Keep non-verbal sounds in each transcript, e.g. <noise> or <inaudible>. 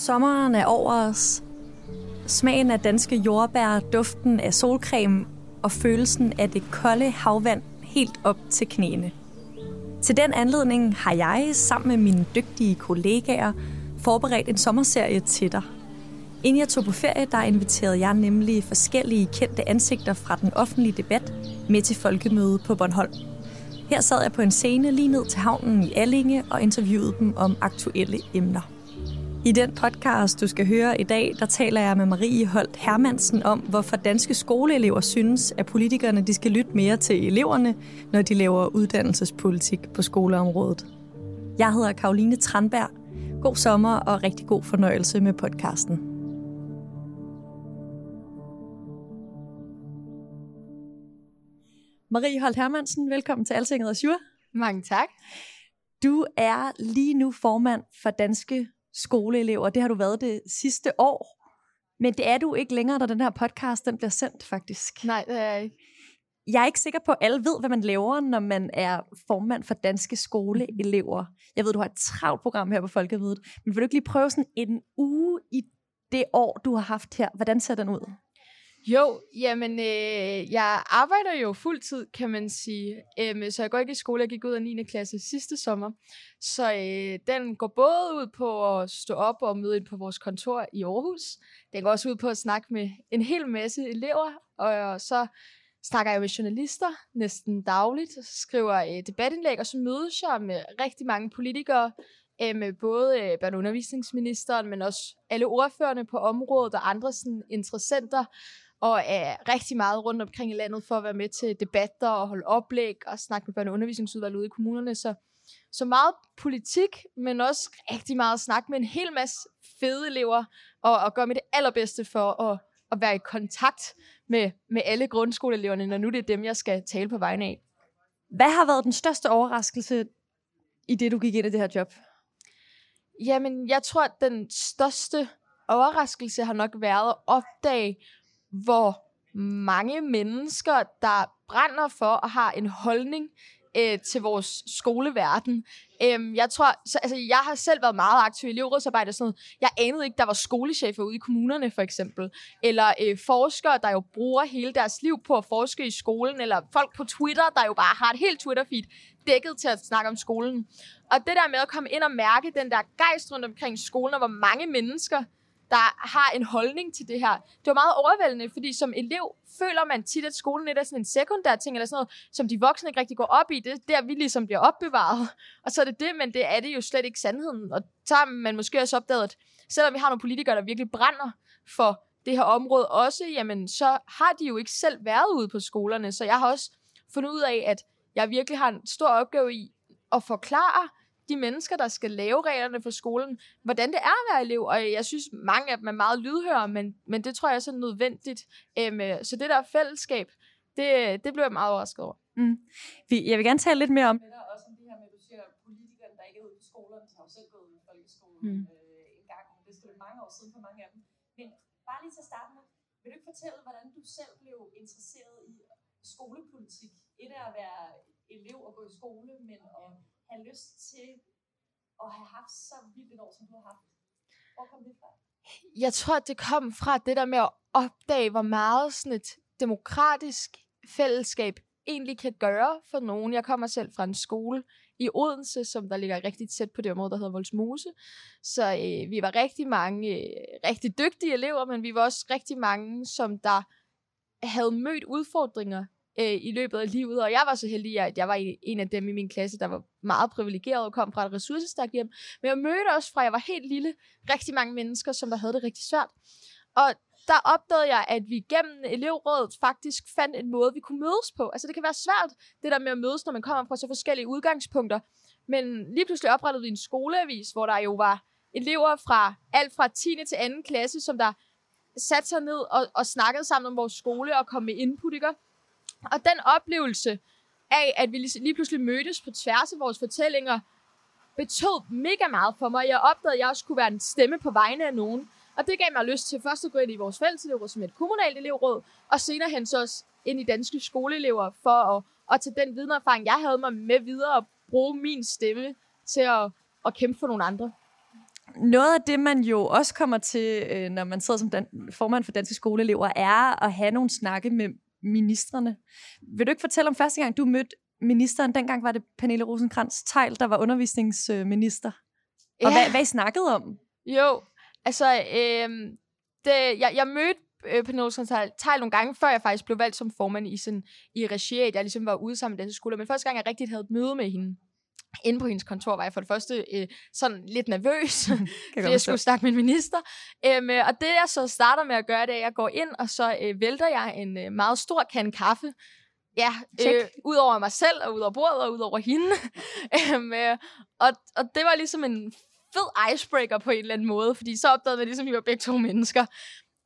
Sommeren er over os. Smagen af danske jordbær, duften af solcreme og følelsen af det kolde havvand helt op til knæene. Til den anledning har jeg sammen med mine dygtige kollegaer forberedt en sommerserie til dig. Inden jeg tog på ferie, der inviterede jeg nemlig forskellige kendte ansigter fra den offentlige debat med til folkemøde på Bornholm. Her sad jeg på en scene lige ned til havnen i Allinge og interviewede dem om aktuelle emner. I den podcast, du skal høre i dag, der taler jeg med Marie Holt Hermansen om, hvorfor danske skoleelever synes, at politikerne de skal lytte mere til eleverne, når de laver uddannelsespolitik på skoleområdet. Jeg hedder Karoline Tranberg. God sommer og rigtig god fornøjelse med podcasten. Marie Holt Hermansen, velkommen til Altinget og Sjur. Mange tak. Du er lige nu formand for Danske skoleelever. Det har du været det sidste år. Men det er du ikke længere, da den her podcast den bliver sendt, faktisk. Nej, det er jeg ikke. Jeg er ikke sikker på, at alle ved, hvad man laver, når man er formand for danske skoleelever. Jeg ved, du har et travlt program her på Folkemødet. Men vil du ikke lige prøve sådan en uge i det år, du har haft her? Hvordan ser den ud? Jo, jamen, øh, jeg arbejder jo fuldtid, kan man sige. Øhm, så jeg går ikke i skole. Jeg gik ud af 9. klasse sidste sommer. Så øh, den går både ud på at stå op og møde ind på vores kontor i Aarhus. Den går også ud på at snakke med en hel masse elever. Og så snakker jeg med journalister næsten dagligt. Skriver øh, debatindlæg, og så mødes jeg med rigtig mange politikere. Øh, med både øh, børneundervisningsministeren, men også alle ordførerne på området og andre sådan, interessenter og er rigtig meget rundt omkring i landet for at være med til debatter og holde oplæg og snakke med børne- og undervisningsudvalget ude i kommunerne. Så, så meget politik, men også rigtig meget snak med en hel masse fede elever, og, og gøre med det allerbedste for at, at være i kontakt med, med alle grundskoleeleverne, når nu det er dem, jeg skal tale på vegne af. Hvad har været den største overraskelse i det, du gik ind i det her job? Jamen, jeg tror, at den største overraskelse har nok været at opdage, hvor mange mennesker, der brænder for og har en holdning øh, til vores skoleverden. Øhm, jeg tror, så, altså, jeg har selv været meget aktiv i elevrådsarbejde og sådan noget. Jeg anede ikke, der var skolechefer ude i kommunerne, for eksempel. Eller øh, forskere, der jo bruger hele deres liv på at forske i skolen. Eller folk på Twitter, der jo bare har et helt Twitter-feed dækket til at snakke om skolen. Og det der med at komme ind og mærke den der gejst rundt omkring skolen, og hvor mange mennesker, der har en holdning til det her. Det var meget overvældende, fordi som elev føler man tit, at skolen lidt er sådan en sekundær ting, eller sådan noget, som de voksne ikke rigtig går op i. Det er der, vi ligesom bliver opbevaret. <laughs> Og så er det det, men det er det jo slet ikke sandheden. Og så har man måske også opdaget, at selvom vi har nogle politikere, der virkelig brænder for det her område også, jamen så har de jo ikke selv været ude på skolerne. Så jeg har også fundet ud af, at jeg virkelig har en stor opgave i at forklare de mennesker, der skal lave reglerne for skolen, hvordan det er at være elev. Og jeg synes, mange af dem er meget lydhøre, men, men det tror jeg er så nødvendigt. Øhm, så det der fællesskab, det, det blev jeg meget overrasket over. Mm. Jeg vil gerne tale lidt mere om også om det her med, at du siger, politikerne, der ikke er ude på skolerne, har jo selv gået ud i folkeskolen mm. øh, en gang. Det skal mange år siden for mange af dem. Men bare lige til at starte med, vil du ikke fortælle, hvordan du selv blev interesseret i skolepolitik? Et er at være elev og gå i skole, men at have lyst til at have haft så vildt et år, som du har haft? Hvor kom det fra? Jeg tror, det kom fra det der med at opdage, hvor meget sådan et demokratisk fællesskab egentlig kan gøre for nogen. Jeg kommer selv fra en skole i Odense, som der ligger rigtig tæt på det område, der hedder Voldsmose. Så øh, vi var rigtig mange øh, rigtig dygtige elever, men vi var også rigtig mange, som der havde mødt udfordringer øh, i løbet af livet. Og jeg var så heldig, at jeg var en af dem i min klasse, der var meget privilegeret og kom fra et ressourcestærkt hjem. Men jeg mødte også fra, jeg var helt lille, rigtig mange mennesker, som der havde det rigtig svært. Og der opdagede jeg, at vi gennem elevrådet faktisk fandt en måde, vi kunne mødes på. Altså det kan være svært, det der med at mødes, når man kommer fra så forskellige udgangspunkter. Men lige pludselig oprettede vi en skoleavis, hvor der jo var elever fra alt fra 10. til 2. klasse, som der satte sig ned og, og snakkede sammen om vores skole og kom med input, ikke? Og den oplevelse af, at vi lige, pludselig mødtes på tværs af vores fortællinger, betød mega meget for mig. Jeg opdagede, at jeg også kunne være en stemme på vegne af nogen. Og det gav mig lyst til først at gå ind i vores fælleselevråd som et kommunalt elevråd, og senere hen så også ind i danske skoleelever for at, at tage den videnerfaring, jeg havde mig med videre og bruge min stemme til at, at kæmpe for nogle andre. Noget af det, man jo også kommer til, øh, når man sidder som dan- formand for danske skoleelever, er at have nogle snakke med ministerne. Vil du ikke fortælle om første gang, du mødte ministeren? Dengang var det Pernille rosenkrantz teil der var undervisningsminister. Og ja. hvad, hvad I snakkede om? Jo, altså, øh, det, jeg, jeg mødte øh, Pernille rosenkrantz teil nogle gange, før jeg faktisk blev valgt som formand i, sådan, i regi, at jeg ligesom var ude sammen med danske skoler. Men første gang, jeg rigtig havde et møde med hende, inde på hendes kontor var jeg for det første øh, sådan lidt nervøs, <laughs> fordi jeg skulle snakke med en minister. Øhm, øh, og det jeg så starter med at gøre, det er, at jeg går ind, og så øh, vælter jeg en øh, meget stor kan kaffe. Ja, øh, ud over mig selv, og ud over bordet, og ud over hende. <laughs> øhm, øh, og, og det var ligesom en fed icebreaker på en eller anden måde, fordi så opdagede vi ligesom, at vi var begge to mennesker.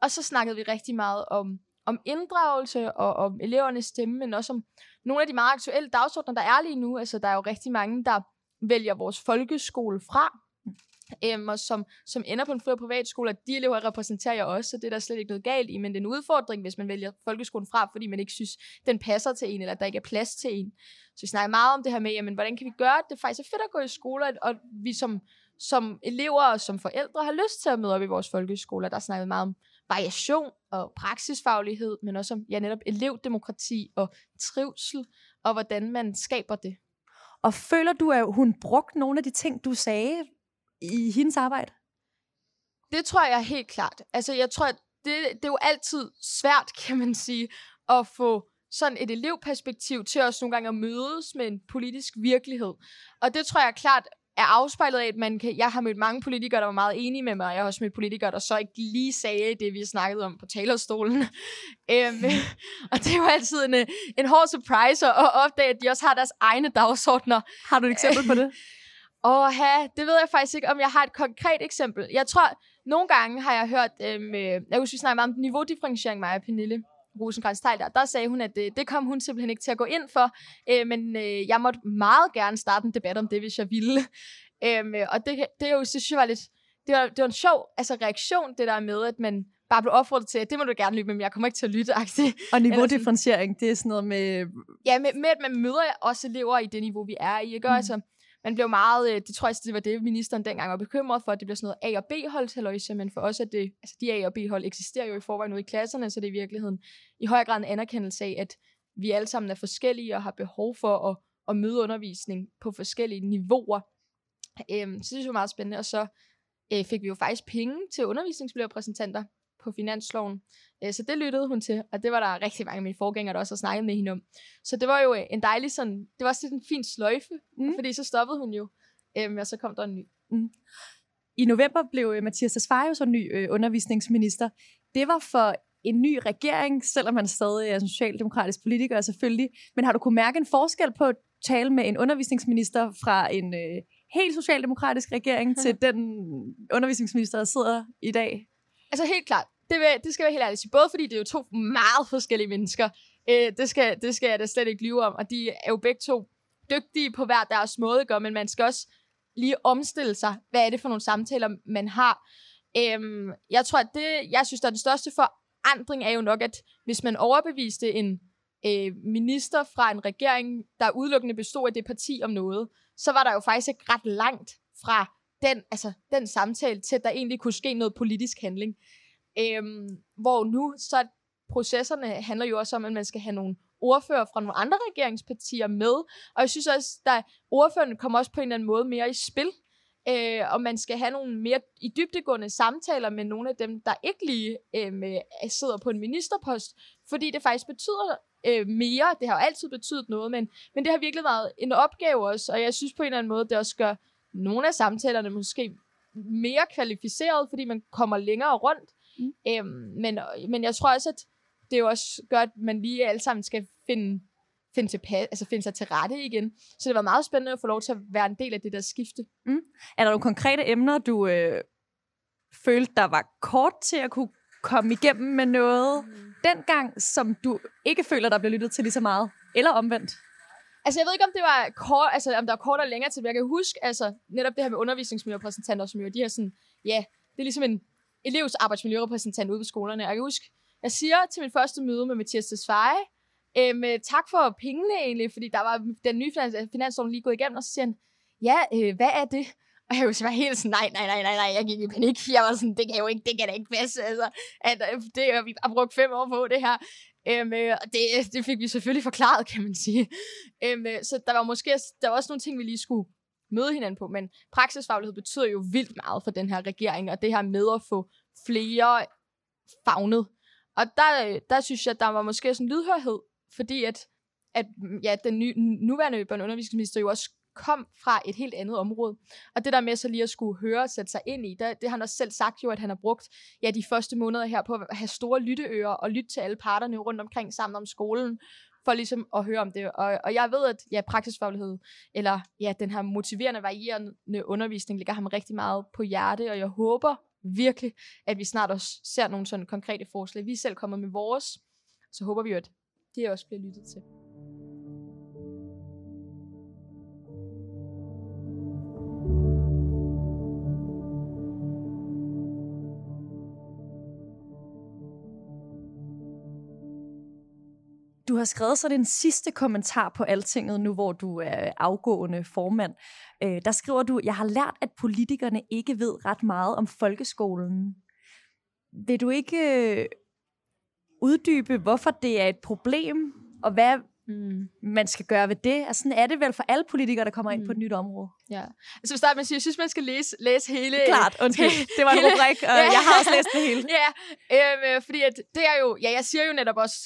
Og så snakkede vi rigtig meget om, om inddragelse og om elevernes stemme, men også om nogle af de meget aktuelle dagsordner, der er lige nu. Altså, der er jo rigtig mange, der vælger vores folkeskole fra, øhm, og som, som ender på en fri- og privatskole, og de elever repræsenterer jeg også, så det er der slet ikke noget galt i, men det er en udfordring, hvis man vælger folkeskolen fra, fordi man ikke synes, den passer til en, eller der ikke er plads til en. Så vi snakker meget om det her med, jamen, hvordan kan vi gøre, at det faktisk er fedt at gå i skole, og vi som, som elever og som forældre har lyst til at møde op i vores folkeskoler. Der snakker meget om variation og praksisfaglighed, men også om ja, netop elevdemokrati og trivsel, og hvordan man skaber det. Og føler du, at hun brugte nogle af de ting, du sagde i hendes arbejde? Det tror jeg helt klart. Altså, jeg tror, det, det er jo altid svært, <laughs> kan man sige, at få sådan et elevperspektiv til os nogle gange at mødes med en politisk virkelighed. Og det tror jeg klart er afspejlet af, at man kan, jeg har mødt mange politikere, der var meget enige med mig, og jeg har også mødt politikere, der så ikke lige sagde det, vi snakkede om på talerstolen. <laughs> øhm, <laughs> og det er jo altid en, en hård surprise at opdage, at de også har deres egne dagsordner. Har du et eksempel på det? <laughs> Åh, det ved jeg faktisk ikke, om jeg har et konkret eksempel. Jeg tror, nogle gange har jeg hørt, øhm, jeg husker, vi snakkede meget om niveaudifferentiering, mig og Pernille rosenkrantz der, der sagde hun, at det, det kom hun simpelthen ikke til at gå ind for, øh, men øh, jeg måtte meget gerne starte en debat om det, hvis jeg ville. Øh, og det, det, er jo, det synes jeg var lidt, det var, det var en sjov altså, reaktion, det der med, at man bare blev opfordret til, at det må du gerne lytte med, men jeg kommer ikke til at lytte. Aktivt. Og niveaudifferentiering, det er sådan noget med... Ja, med, med at man møder også elever i det niveau, vi er i. Ikke? Mm. Altså, man blev meget, øh, det tror jeg, det var det, ministeren dengang var bekymret for, at det blev sådan noget A- og B-hold, til men for os at det, altså de A- og B-hold eksisterer jo i forvejen ude i klasserne, så det er i virkeligheden i høj grad en anerkendelse af, at vi alle sammen er forskellige og har behov for at, at møde undervisning på forskellige niveauer. Øhm, så det er meget spændende, og så øh, fik vi jo faktisk penge til undervisningsmiljørepræsentanter på finansloven. Øh, så det lyttede hun til, og det var der rigtig mange af mine forgængere, der også har snakket med hende om. Så det var jo en dejlig sådan, det var også en fin sløjfe, mm. fordi så stoppede hun jo, øhm, og så kom der en ny. Mm. I november blev øh, Mathias Tesfaye så ny øh, undervisningsminister. Det var for en ny regering, selvom man stadig er socialdemokratisk politiker selvfølgelig. Men har du kunne mærke en forskel på at tale med en undervisningsminister fra en øh, helt socialdemokratisk regering <laughs> til den undervisningsminister, der sidder i dag? Altså helt klart. Det, vil, det skal være helt ærligt sige. Både fordi det er jo to meget forskellige mennesker. Øh, det, skal, det skal jeg da slet ikke lyve om. Og de er jo begge to dygtige på hver deres måde, gør, men man skal også lige omstille sig. Hvad er det for nogle samtaler, man har? Øhm, jeg tror, at det, jeg synes, der er den største forandring, er jo nok, at hvis man overbeviste en øh, minister fra en regering, der udelukkende bestod af det parti om noget, så var der jo faktisk ikke ret langt fra den, altså, den samtale til, at der egentlig kunne ske noget politisk handling. Øhm, hvor nu, så processerne handler jo også om, at man skal have nogle ordfører fra nogle andre regeringspartier med. Og jeg synes også, at ordførerne kommer også på en eller anden måde mere i spil. Øh, og man skal have nogle mere i dybdegående samtaler med nogle af dem, der ikke lige øhm, øh, med, sidder på en ministerpost. Fordi det faktisk betyder øh, mere. Det har jo altid betydet noget, men, men det har virkelig været en opgave også. Og jeg synes på en eller anden måde, det også gør nogle af samtalerne måske mere kvalificeret, fordi man kommer længere rundt. Mm. Øhm, men, men jeg tror også, at det jo også gør, at man lige alle sammen skal finde, finde, til, altså finde sig til rette igen. Så det var meget spændende at få lov til at være en del af det der skifte. Mm. Er der nogle konkrete emner, du øh, følte, der var kort til at kunne komme igennem med noget mm. dengang, som du ikke føler, der bliver lyttet til lige så meget? Eller omvendt? Altså, jeg ved ikke, om det var kort, altså, om der var kort og længere til, men jeg kan huske, altså, netop det her med undervisningsmiljørepræsentanter, som jo de her sådan, ja, det er ligesom en elevs arbejdsmiljørepræsentant ude på skolerne. Jeg kan huske, jeg siger til min første møde med Mathias Tesfaye, øhm, øh, tak for pengene egentlig, fordi der var den nye finans, finanslov lige gået igennem, og så siger han, ja, øh, hvad er det? Og jeg var helt sådan, nej, nej, nej, nej, nej, jeg gik i panik. Jeg var sådan, det kan jo ikke, det kan da ikke passe, altså, at øh, det det, vi har brugt fem år på det her. Øhm, øh, og det, det fik vi selvfølgelig forklaret, kan man sige. Øhm, så der var måske der var også nogle ting, vi lige skulle møde hinanden på, men praksisfaglighed betyder jo vildt meget for den her regering, og det her med at få flere fagnet. Og der, der synes jeg, der var måske sådan en lydhørhed, fordi at, at ja, den nye, nuværende børneundervisningsminister undervisningsminister jo også kom fra et helt andet område. Og det der med så lige at skulle høre og sætte sig ind i, det, det har han også selv sagt jo, at han har brugt ja, de første måneder her på at have store lytteører og lytte til alle parterne rundt omkring sammen om skolen, for ligesom at høre om det. Og, og jeg ved, at ja, praksisfaglighed, eller ja, den her motiverende, varierende undervisning, ligger ham rigtig meget på hjerte, og jeg håber virkelig, at vi snart også ser nogle sådan konkrete forslag. Vi er selv kommet med vores, så håber vi jo, at det også bliver lyttet til. Du har skrevet så den sidste kommentar på Altinget, nu hvor du er afgående formand. Øh, der skriver du, jeg har lært, at politikerne ikke ved ret meget om folkeskolen. Vil du ikke øh, uddybe, hvorfor det er et problem, og hvad mm. man skal gøre ved det? Altså, sådan er det vel for alle politikere, der kommer ind mm. på et mm. nyt område. Ja. Altså, starte med at sige, jeg synes, man skal læse, læse hele... Klart, undskyld. <laughs> Det var en rubrik, og <laughs> ja. jeg har også læst det hele. Ja, øhm, fordi at det er jo... Ja, jeg siger jo netop også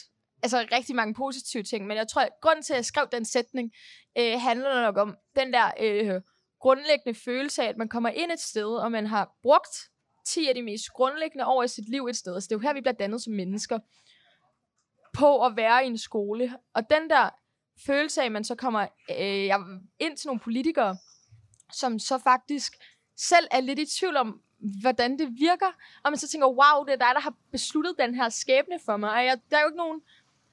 altså rigtig mange positive ting, men jeg tror, at grunden til, at jeg skrev den sætning, øh, handler nok om den der øh, grundlæggende følelse af, at man kommer ind et sted, og man har brugt 10 af de mest grundlæggende år i sit liv et sted. Så det er jo her, vi bliver dannet som mennesker på at være i en skole. Og den der følelse af, at man så kommer øh, ind til nogle politikere, som så faktisk selv er lidt i tvivl om, hvordan det virker, og man så tænker, wow, det er dig, der har besluttet den her skæbne for mig, og jeg, der er jo ikke nogen,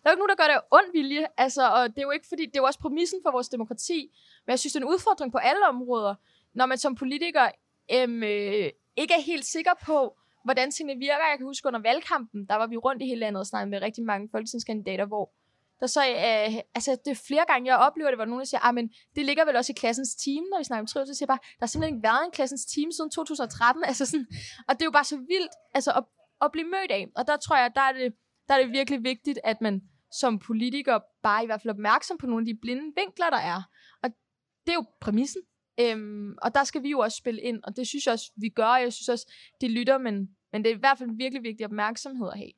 der er jo ikke nogen, der gør det af ond vilje, altså, og det er jo ikke fordi, det er jo også præmissen for vores demokrati, men jeg synes, det er en udfordring på alle områder, når man som politiker øhm, øh, ikke er helt sikker på, hvordan tingene virker. Jeg kan huske under valgkampen, der var vi rundt i hele landet og snakkede med rigtig mange folketingskandidater, hvor der så, øh, altså det er flere gange, jeg oplever det, hvor nogen der siger, ah, men det ligger vel også i klassens team, når vi snakker om trivsel, så siger jeg bare, der har simpelthen ikke været en klassens team siden 2013, <laughs> altså sådan, og det er jo bare så vildt, altså at, at blive mødt af, og der tror jeg, der er det, der er det virkelig vigtigt, at man som politiker bare i hvert fald opmærksom på nogle af de blinde vinkler, der er. Og det er jo præmissen. Øhm, og der skal vi jo også spille ind, og det synes jeg også, vi gør. Jeg synes også, de lytter, men, men det er i hvert fald virkelig vigtig opmærksomhed at have.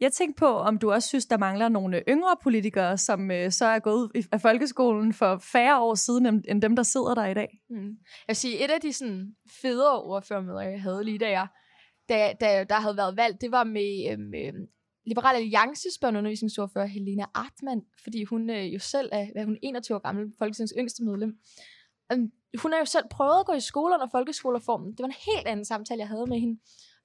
Jeg tænkte på, om du også synes, der mangler nogle yngre politikere, som øh, så er gået af folkeskolen for færre år siden, end dem, der sidder der i dag. Mm. Jeg vil sige, et af de sådan, federe ordførermøder, jeg havde lige da jeg da, da der havde været valgt, det var med øhm, Liberal Liberal Alliances børneundervisningsordfører Helena Artmann, fordi hun øh, jo selv er, hvad, hun er 21 år gammel, Folketingets yngste medlem. Um, hun har jo selv prøvet at gå i skolen og folkeskolereformen. Det var en helt anden samtale, jeg havde med hende.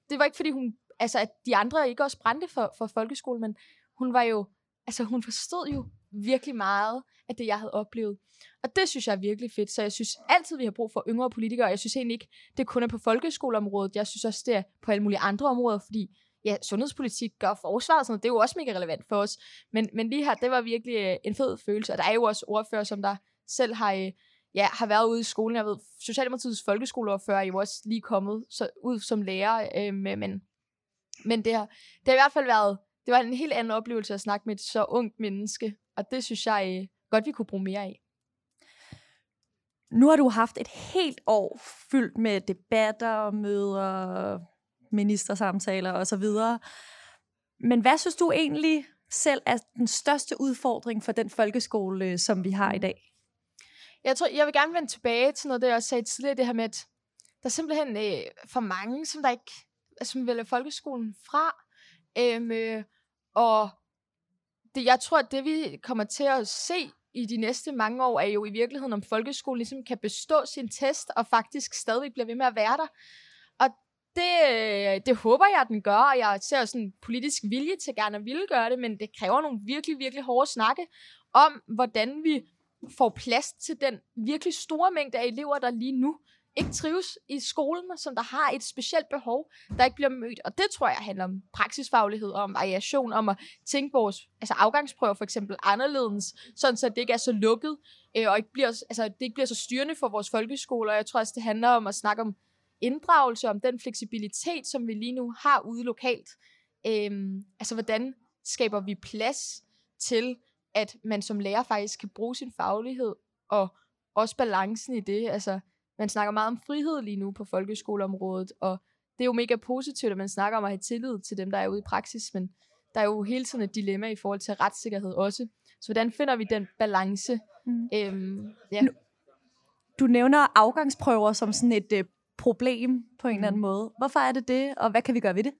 Det var ikke, fordi hun, altså, at de andre ikke også brændte for, for folkeskole, men hun var jo, altså hun forstod jo virkelig meget af det, jeg havde oplevet. Og det synes jeg er virkelig fedt, så jeg synes altid, vi har brug for yngre politikere, jeg synes egentlig ikke, det kun er på folkeskoleområdet, jeg synes også, det er på alle mulige andre områder, fordi ja, sundhedspolitik og forsvar og sådan noget, det er jo også mega relevant for os. Men, men lige her, det var virkelig øh, en fed følelse, og der er jo også ordfører, som der selv har, øh, ja, har været ude i skolen. Jeg ved, Socialdemokratiets folkeskoleordfører er jo også lige kommet så, ud som lærer, øh, men, men det, har, det har i hvert fald været, det var en helt anden oplevelse at snakke med et så ungt menneske, og det synes jeg øh, godt, vi kunne bruge mere af. Nu har du haft et helt år fyldt med debatter, møder, ministersamtaler osv. Men hvad synes du egentlig selv er den største udfordring for den folkeskole, øh, som vi har i dag? Jeg tror, jeg vil gerne vende tilbage til noget, det jeg sagde tidligere, det her med, at der er simpelthen øh, for mange, som der ikke som vælger folkeskolen fra. Øhm, øh, og det, jeg tror, at det vi kommer til at se i de næste mange år, er jo i virkeligheden, om folkeskolen ligesom kan bestå sin test, og faktisk stadig bliver ved med at være der. Det, øh, det håber jeg, at den gør, og jeg ser sådan en politisk vilje til gerne at ville gøre det, men det kræver nogle virkelig, virkelig hårde snakke om, hvordan vi får plads til den virkelig store mængde af elever, der lige nu ikke trives i skolen, som der har et specielt behov, der ikke bliver mødt. Og det tror jeg handler om praksisfaglighed, om variation, om at tænke vores altså afgangsprøver for eksempel anderledes, sådan så det ikke er så lukket, øh, og ikke bliver, altså, det ikke bliver så styrende for vores folkeskoler. Jeg tror også, det handler om at snakke om inddragelse, om den fleksibilitet, som vi lige nu har ude lokalt. Øhm, altså, hvordan skaber vi plads til, at man som lærer faktisk kan bruge sin faglighed, og også balancen i det. Altså, man snakker meget om frihed lige nu på folkeskoleområdet, og det er jo mega positivt, at man snakker om at have tillid til dem, der er ude i praksis, men der er jo hele tiden et dilemma i forhold til retssikkerhed også. Så hvordan finder vi den balance? Mm. Øhm, ja. Du nævner afgangsprøver som sådan et øh, problem på en eller anden måde. Hvorfor er det det, og hvad kan vi gøre ved det?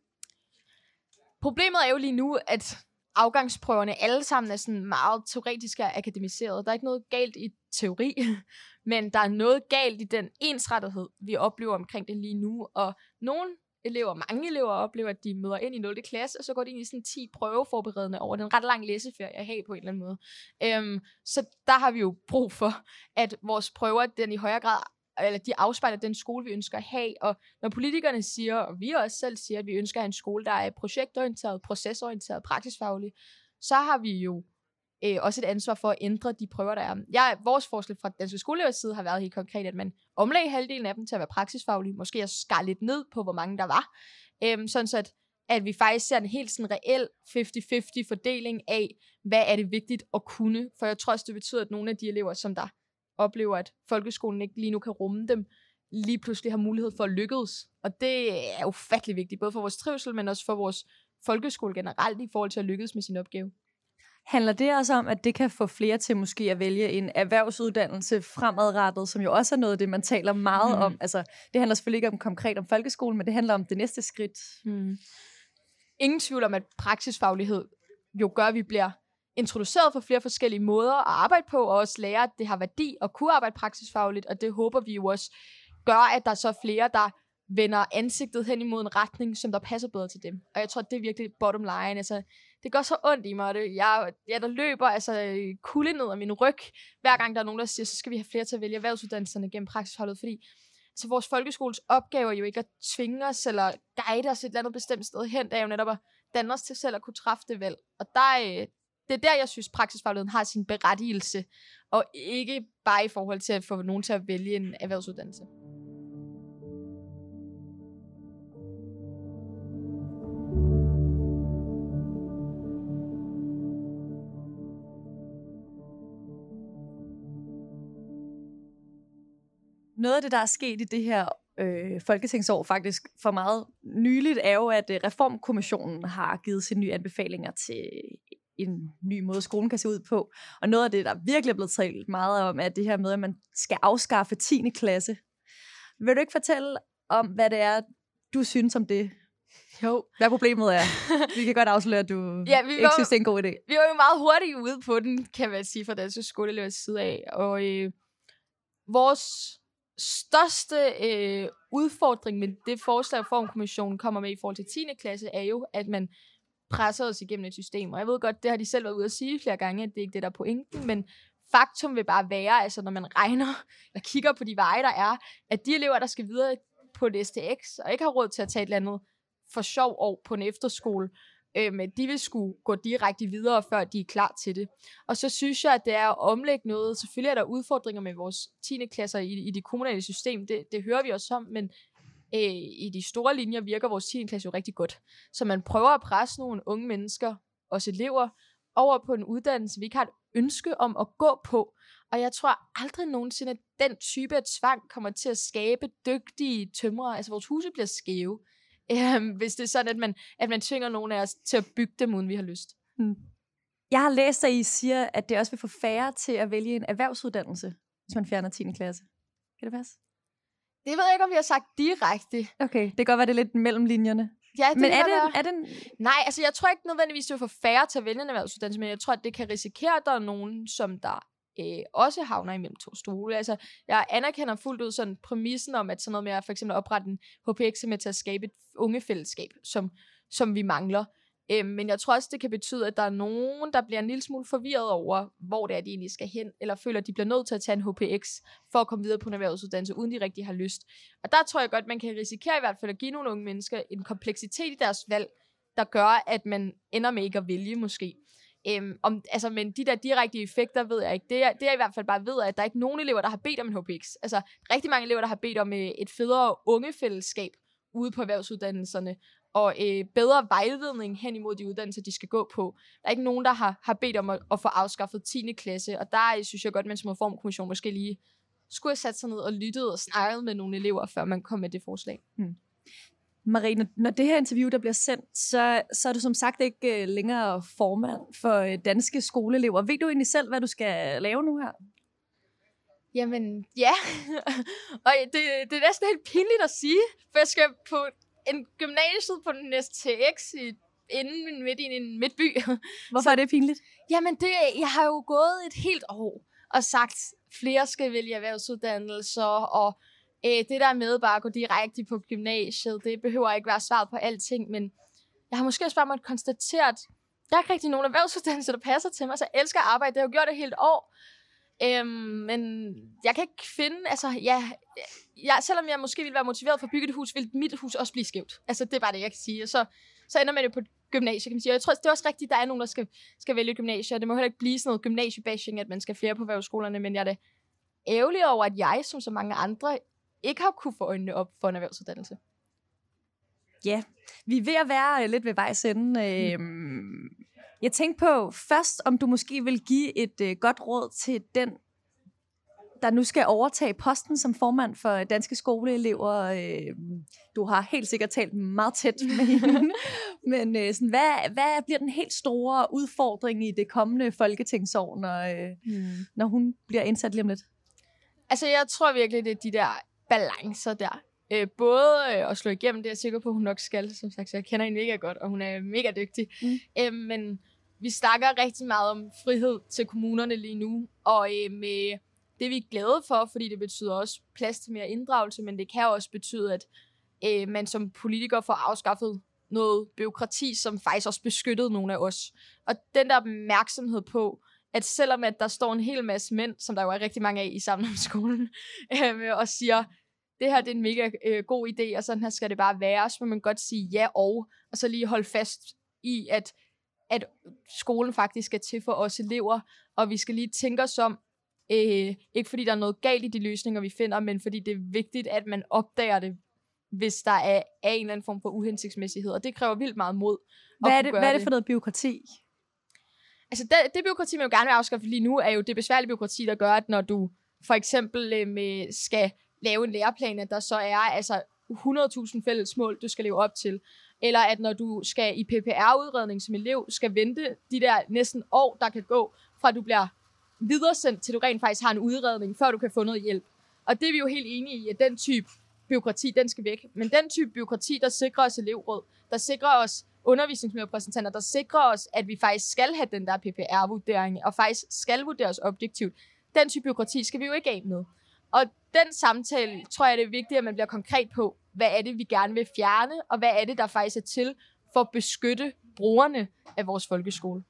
Problemet er jo lige nu, at afgangsprøverne alle sammen er sådan meget teoretiske og akademiseret. Der er ikke noget galt i teori, <laughs> men der er noget galt i den ensrettighed, vi oplever omkring det lige nu. Og nogle elever, mange elever oplever, at de møder ind i 0. klasse, og så går de ind i sådan 10 prøveforberedende over den ret lang læseferie at have på en eller anden måde. Øhm, så der har vi jo brug for, at vores prøver, den i højere grad eller de afspejler den skole, vi ønsker at have. Og når politikerne siger, og vi også selv siger, at vi ønsker at have en skole, der er projektorienteret, procesorienteret, praksisfaglig, så har vi jo øh, også et ansvar for at ændre de prøver, der er. Jeg, vores forslag fra Danske Skolelevers side har været helt konkret, at man omlagde halvdelen af dem til at være praksisfaglige, måske at skar lidt ned på, hvor mange der var, øhm, sådan så at, at vi faktisk ser en helt sådan reel 50-50 fordeling af, hvad er det vigtigt at kunne, for jeg tror også, det betyder, at nogle af de elever, som der oplever, at folkeskolen ikke lige nu kan rumme dem, lige pludselig har mulighed for at lykkes. Og det er ufattelig vigtigt, både for vores trivsel, men også for vores folkeskole generelt i forhold til at lykkes med sin opgave. Handler det også om, at det kan få flere til måske at vælge en erhvervsuddannelse fremadrettet, som jo også er noget af det, man taler meget mm. om? Altså, det handler selvfølgelig ikke om konkret om folkeskolen, men det handler om det næste skridt. Mm. Ingen tvivl om, at praksisfaglighed jo gør, at vi bliver introduceret for flere forskellige måder at arbejde på, og også lære, at det har værdi at kunne arbejde praksisfagligt, og det håber vi jo også gør, at der er så flere, der vender ansigtet hen imod en retning, som der passer bedre til dem. Og jeg tror, det er virkelig bottom line. Altså, det gør så ondt i mig, og det, jeg, jeg der løber altså kulde ned af min ryg, hver gang der er nogen, der siger, så skal vi have flere til at vælge erhvervsuddannelserne gennem praksisholdet, fordi så vores folkeskoles opgave er jo ikke at tvinge os eller guide os et eller andet bestemt sted hen, det er jo netop at danne os til selv at kunne træffe det valg. Og der, øh, det er der, jeg synes, praksisfagligheden har sin berettigelse, og ikke bare i forhold til at få nogen til at vælge en erhvervsuddannelse. Noget af det, der er sket i det her øh, folketingsår faktisk for meget nyligt, er jo, at øh, Reformkommissionen har givet sine nye anbefalinger til en ny måde, skolen kan se ud på. Og noget af det, der virkelig er blevet talt meget om, er det her med, at man skal afskaffe 10. klasse. Vil du ikke fortælle om, hvad det er, du synes om det? Jo. Hvad problemet er? <laughs> Vi kan godt afsløre, at du ja, vi ikke var, synes, det er en god idé. Vi var jo meget hurtigt ude på den, kan man sige, fra danske skoleelevers side af. Og øh, vores største øh, udfordring med det forslag, Formkommissionen kommer med i forhold til 10. klasse, er jo, at man presser os igennem et system. Og jeg ved godt, det har de selv været ude at sige flere gange, at det er ikke det, der er pointen, men faktum vil bare være, altså når man regner, eller kigger på de veje, der er, at de elever, der skal videre på et STX, og ikke har råd til at tage et eller andet for sjov år på en efterskole, øh, men de vil skulle gå direkte videre, før de er klar til det. Og så synes jeg, at det er at omlægge noget. Selvfølgelig er der udfordringer med vores 10. klasser i, i det kommunale system, det, det hører vi også om, men øh, i de store linjer virker vores 10. klasse jo rigtig godt. Så man prøver at presse nogle unge mennesker, også elever, over på en uddannelse, vi ikke har et ønske om at gå på. Og jeg tror aldrig nogensinde, at den type af tvang kommer til at skabe dygtige tømrere. Altså vores huse bliver skæve, <laughs> øh, hvis det er sådan, at man, at man tvinger nogen af os til at bygge dem, uden vi har lyst. Hmm. Jeg har læst, at I siger, at det også vil få færre til at vælge en erhvervsuddannelse, hvis man fjerner 10. klasse. Kan det passe? Det ved jeg ikke, om vi har sagt direkte. Okay, det kan godt være, det er lidt mellem linjerne. Ja, det Men er det, være. er det. Nej, altså jeg tror ikke nødvendigvis, det vil få færre til at vælge en erhvervsuddannelse, men jeg tror, at det kan risikere, at der er nogen, som der øh, også havner imellem to stole. Altså, jeg anerkender fuldt ud sådan præmissen om, at sådan noget med at for eksempel oprette en HPX er med til at skabe et ungefællesskab, som, som vi mangler. Øh, men jeg tror også, det kan betyde, at der er nogen, der bliver en lille smule forvirret over, hvor det er, de egentlig skal hen, eller føler, at de bliver nødt til at tage en HPX for at komme videre på en erhvervsuddannelse, uden de rigtig har lyst. Og der tror jeg godt, man kan risikere i hvert fald at give nogle unge mennesker en kompleksitet i deres valg, der gør, at man ender med ikke at vælge måske. Øhm, om, altså, men de der direkte effekter ved jeg ikke. Det er, det jeg i hvert fald bare ved, at der er ikke nogen elever, der har bedt om en HPX. Altså rigtig mange elever, der har bedt om øh, et federe ungefællesskab ude på erhvervsuddannelserne, og øh, bedre vejledning hen imod de uddannelser, de skal gå på. Der er ikke nogen, der har, har bedt om at, at få afskaffet 10. klasse, og der øh, synes jeg godt, at man som reformkommission måske lige skulle have sat sig ned og lyttet og snakket med nogle elever, før man kom med det forslag. Marie, når- når det her interview der bliver sendt, så, så er du som sagt ikke øh, længere formand for øh, danske skoleelever. Ved du egentlig selv, hvad du skal lave nu her? Jamen, ja. <laughs> og det, det er næsten helt pinligt at sige, for jeg skal på en gymnasiet på den næste TX i, inden midt i en midtby. <laughs> Hvorfor er det pinligt? Jamen, det, jeg har jo gået et helt år og sagt, flere skal vælge erhvervsuddannelser, og øh, det der med bare at gå direkte på gymnasiet, det behøver ikke være svaret på alting, men jeg har måske også bare måttet konstatere, at der er ikke rigtig nogen erhvervsuddannelser, der passer til mig, så jeg elsker at arbejde. Det har jeg jo gjort et helt år. Øhm, men jeg kan ikke finde, altså ja, jeg, selvom jeg måske ville være motiveret for at bygge et hus, vil mit hus også blive skævt. Altså det er bare det, jeg kan sige. Og så, så ender man jo på et gymnasie, kan man sige. Og jeg tror, det er også rigtigt, der er nogen, der skal, skal vælge gymnasie, og det må heller ikke blive sådan noget gymnasiebashing, at man skal flere på erhvervsskolerne, men jeg er da ærgerlig over, at jeg, som så mange andre, ikke har kunne få øjnene op for en erhvervsuddannelse. Ja, vi er ved at være øh, lidt ved vejs ende. Øhm, jeg tænkte på først, om du måske vil give et øh, godt råd til den, der nu skal overtage posten som formand for danske skoleelever. Øh, du har helt sikkert talt meget tæt <laughs> med hende. Men øh, sådan, hvad, hvad bliver den helt store udfordring i det kommende folketingsår, når, øh, Hmm. når hun bliver indsat lige om lidt? Altså, jeg tror virkelig, det er de der balancer der. Øh, både øh, at slå igennem, det er jeg sikker på, at hun nok skal, som sagt, så jeg kender hende mega godt, og hun er mega dygtig. Mm. Øh, men vi snakker rigtig meget om frihed til kommunerne lige nu, og øh, med det er vi glade for, fordi det betyder også plads til mere inddragelse, men det kan også betyde, at øh, man som politiker får afskaffet noget byråkrati, som faktisk også beskyttede nogle af os. Og den der opmærksomhed på, at selvom at der står en hel masse mænd, som der jo er rigtig mange af i sammen om skolen, <laughs> øh, og siger, det her det er en mega øh, god idé, og sådan her skal det bare være, så må man godt sige ja og, og så lige holde fast i, at, at skolen faktisk er til for os elever, og vi skal lige tænke os om, øh, ikke fordi der er noget galt i de løsninger, vi finder, men fordi det er vigtigt, at man opdager det, hvis der er, er en eller anden form for uhensigtsmæssighed, og det kræver vildt meget mod. Hvad er det, hvad er det for noget byråkrati? Altså, det, det byråkrati, man jo gerne vil afskaffe lige nu, er jo det besværlige byråkrati, der gør, at når du for eksempel øh, med, skal lave en læreplan, at der så er altså 100.000 fælles mål, du skal leve op til. Eller at når du skal i PPR-udredning som elev, skal vente de der næsten år, der kan gå, fra du bliver videresendt, til du rent faktisk har en udredning, før du kan få noget hjælp. Og det er vi jo helt enige i, at den type byråkrati, den skal væk. Men den type byråkrati, der sikrer os elevråd, der sikrer os undervisningsmiljørepræsentanter, der sikrer os, at vi faktisk skal have den der PPR-vurdering, og faktisk skal vurderes objektivt. Den type byråkrati skal vi jo ikke af med. Og den samtale, tror jeg, det er vigtigt, at man bliver konkret på, hvad er det, vi gerne vil fjerne, og hvad er det, der faktisk er til for at beskytte brugerne af vores folkeskole.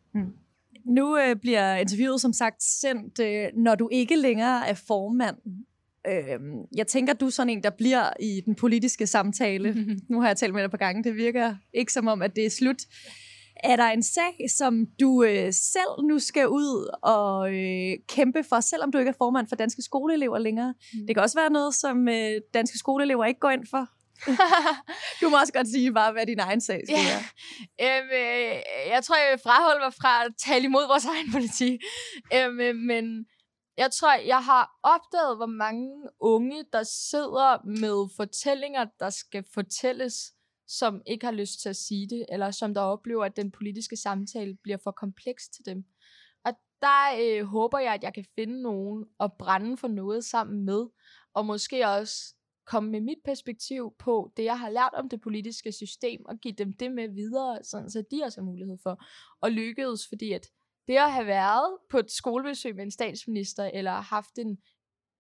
Nu øh, bliver interviewet som sagt sendt, øh, når du ikke længere er formand. Øh, jeg tænker, du er sådan en, der bliver i den politiske samtale. <laughs> nu har jeg talt med dig på gange. Det virker ikke som om, at det er slut. Er der en sag, som du øh, selv nu skal ud og øh, kæmpe for, selvom du ikke er formand for danske skoleelever længere? Mm. Det kan også være noget, som øh, danske skoleelever ikke går ind for. <laughs> du må også godt sige bare, hvad din egen sag skal Ja. være. Øhm, øh, jeg tror, jeg vil fraholde mig fra at tale imod vores egen politik. Øhm, øh, men jeg tror, jeg har opdaget, hvor mange unge, der sidder med fortællinger, der skal fortælles, som ikke har lyst til at sige det, eller som der oplever, at den politiske samtale bliver for kompleks til dem. Og der øh, håber jeg, at jeg kan finde nogen og brænde for noget sammen med, og måske også komme med mit perspektiv på det, jeg har lært om det politiske system, og give dem det med videre, sådan, så de også har mulighed for at lykkes, fordi at det at have været på et skolebesøg med en statsminister, eller haft en,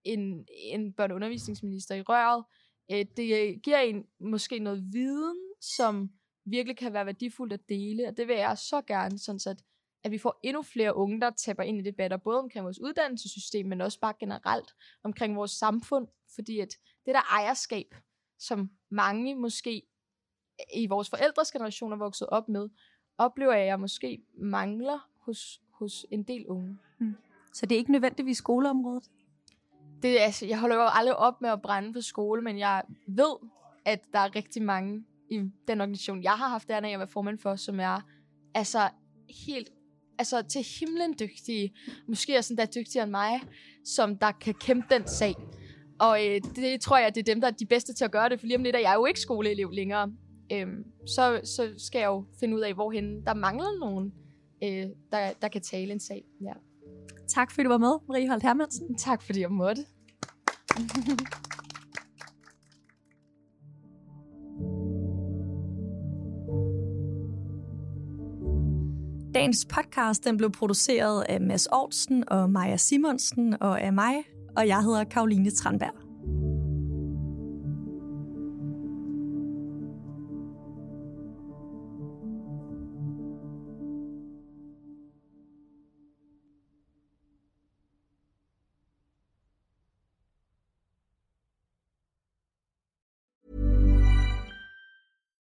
en, en børneundervisningsminister i røret, øh, det øh, giver en måske noget viden, som virkelig kan være værdifuldt at dele, og det vil jeg så gerne, sådan at, at vi får endnu flere unge, der taber ind i debatter, både omkring vores uddannelsessystem, men også bare generelt omkring vores samfund, fordi at det der ejerskab, som mange måske i vores forældres generation er vokset op med, oplever jeg, at jeg måske mangler hos, hos en del unge. Mm. Så det er ikke nødvendigvis skoleområdet? Det, altså, jeg holder jo aldrig op med at brænde på skole, men jeg ved, at der er rigtig mange i den organisation, jeg har haft der, når jeg var formand for, som er altså helt altså til himlen dygtige, måske også sådan der dygtigere end mig, som der kan kæmpe den sag. Og øh, det tror jeg, det er dem, der er de bedste til at gøre det, for lige om lidt er jeg jo ikke skoleelev længere. Øhm, så, så skal jeg jo finde ud af, hvorhen der mangler nogen, øh, der, der kan tale en sag. Ja. Tak fordi du var med, Marie Holt Hermansen. Tak fordi jeg måtte. <laughs> Dagens podcast den blev produceret af Mads Aarhusen og Maja Simonsen og af mig, og jeg hedder Karoline Tranberg.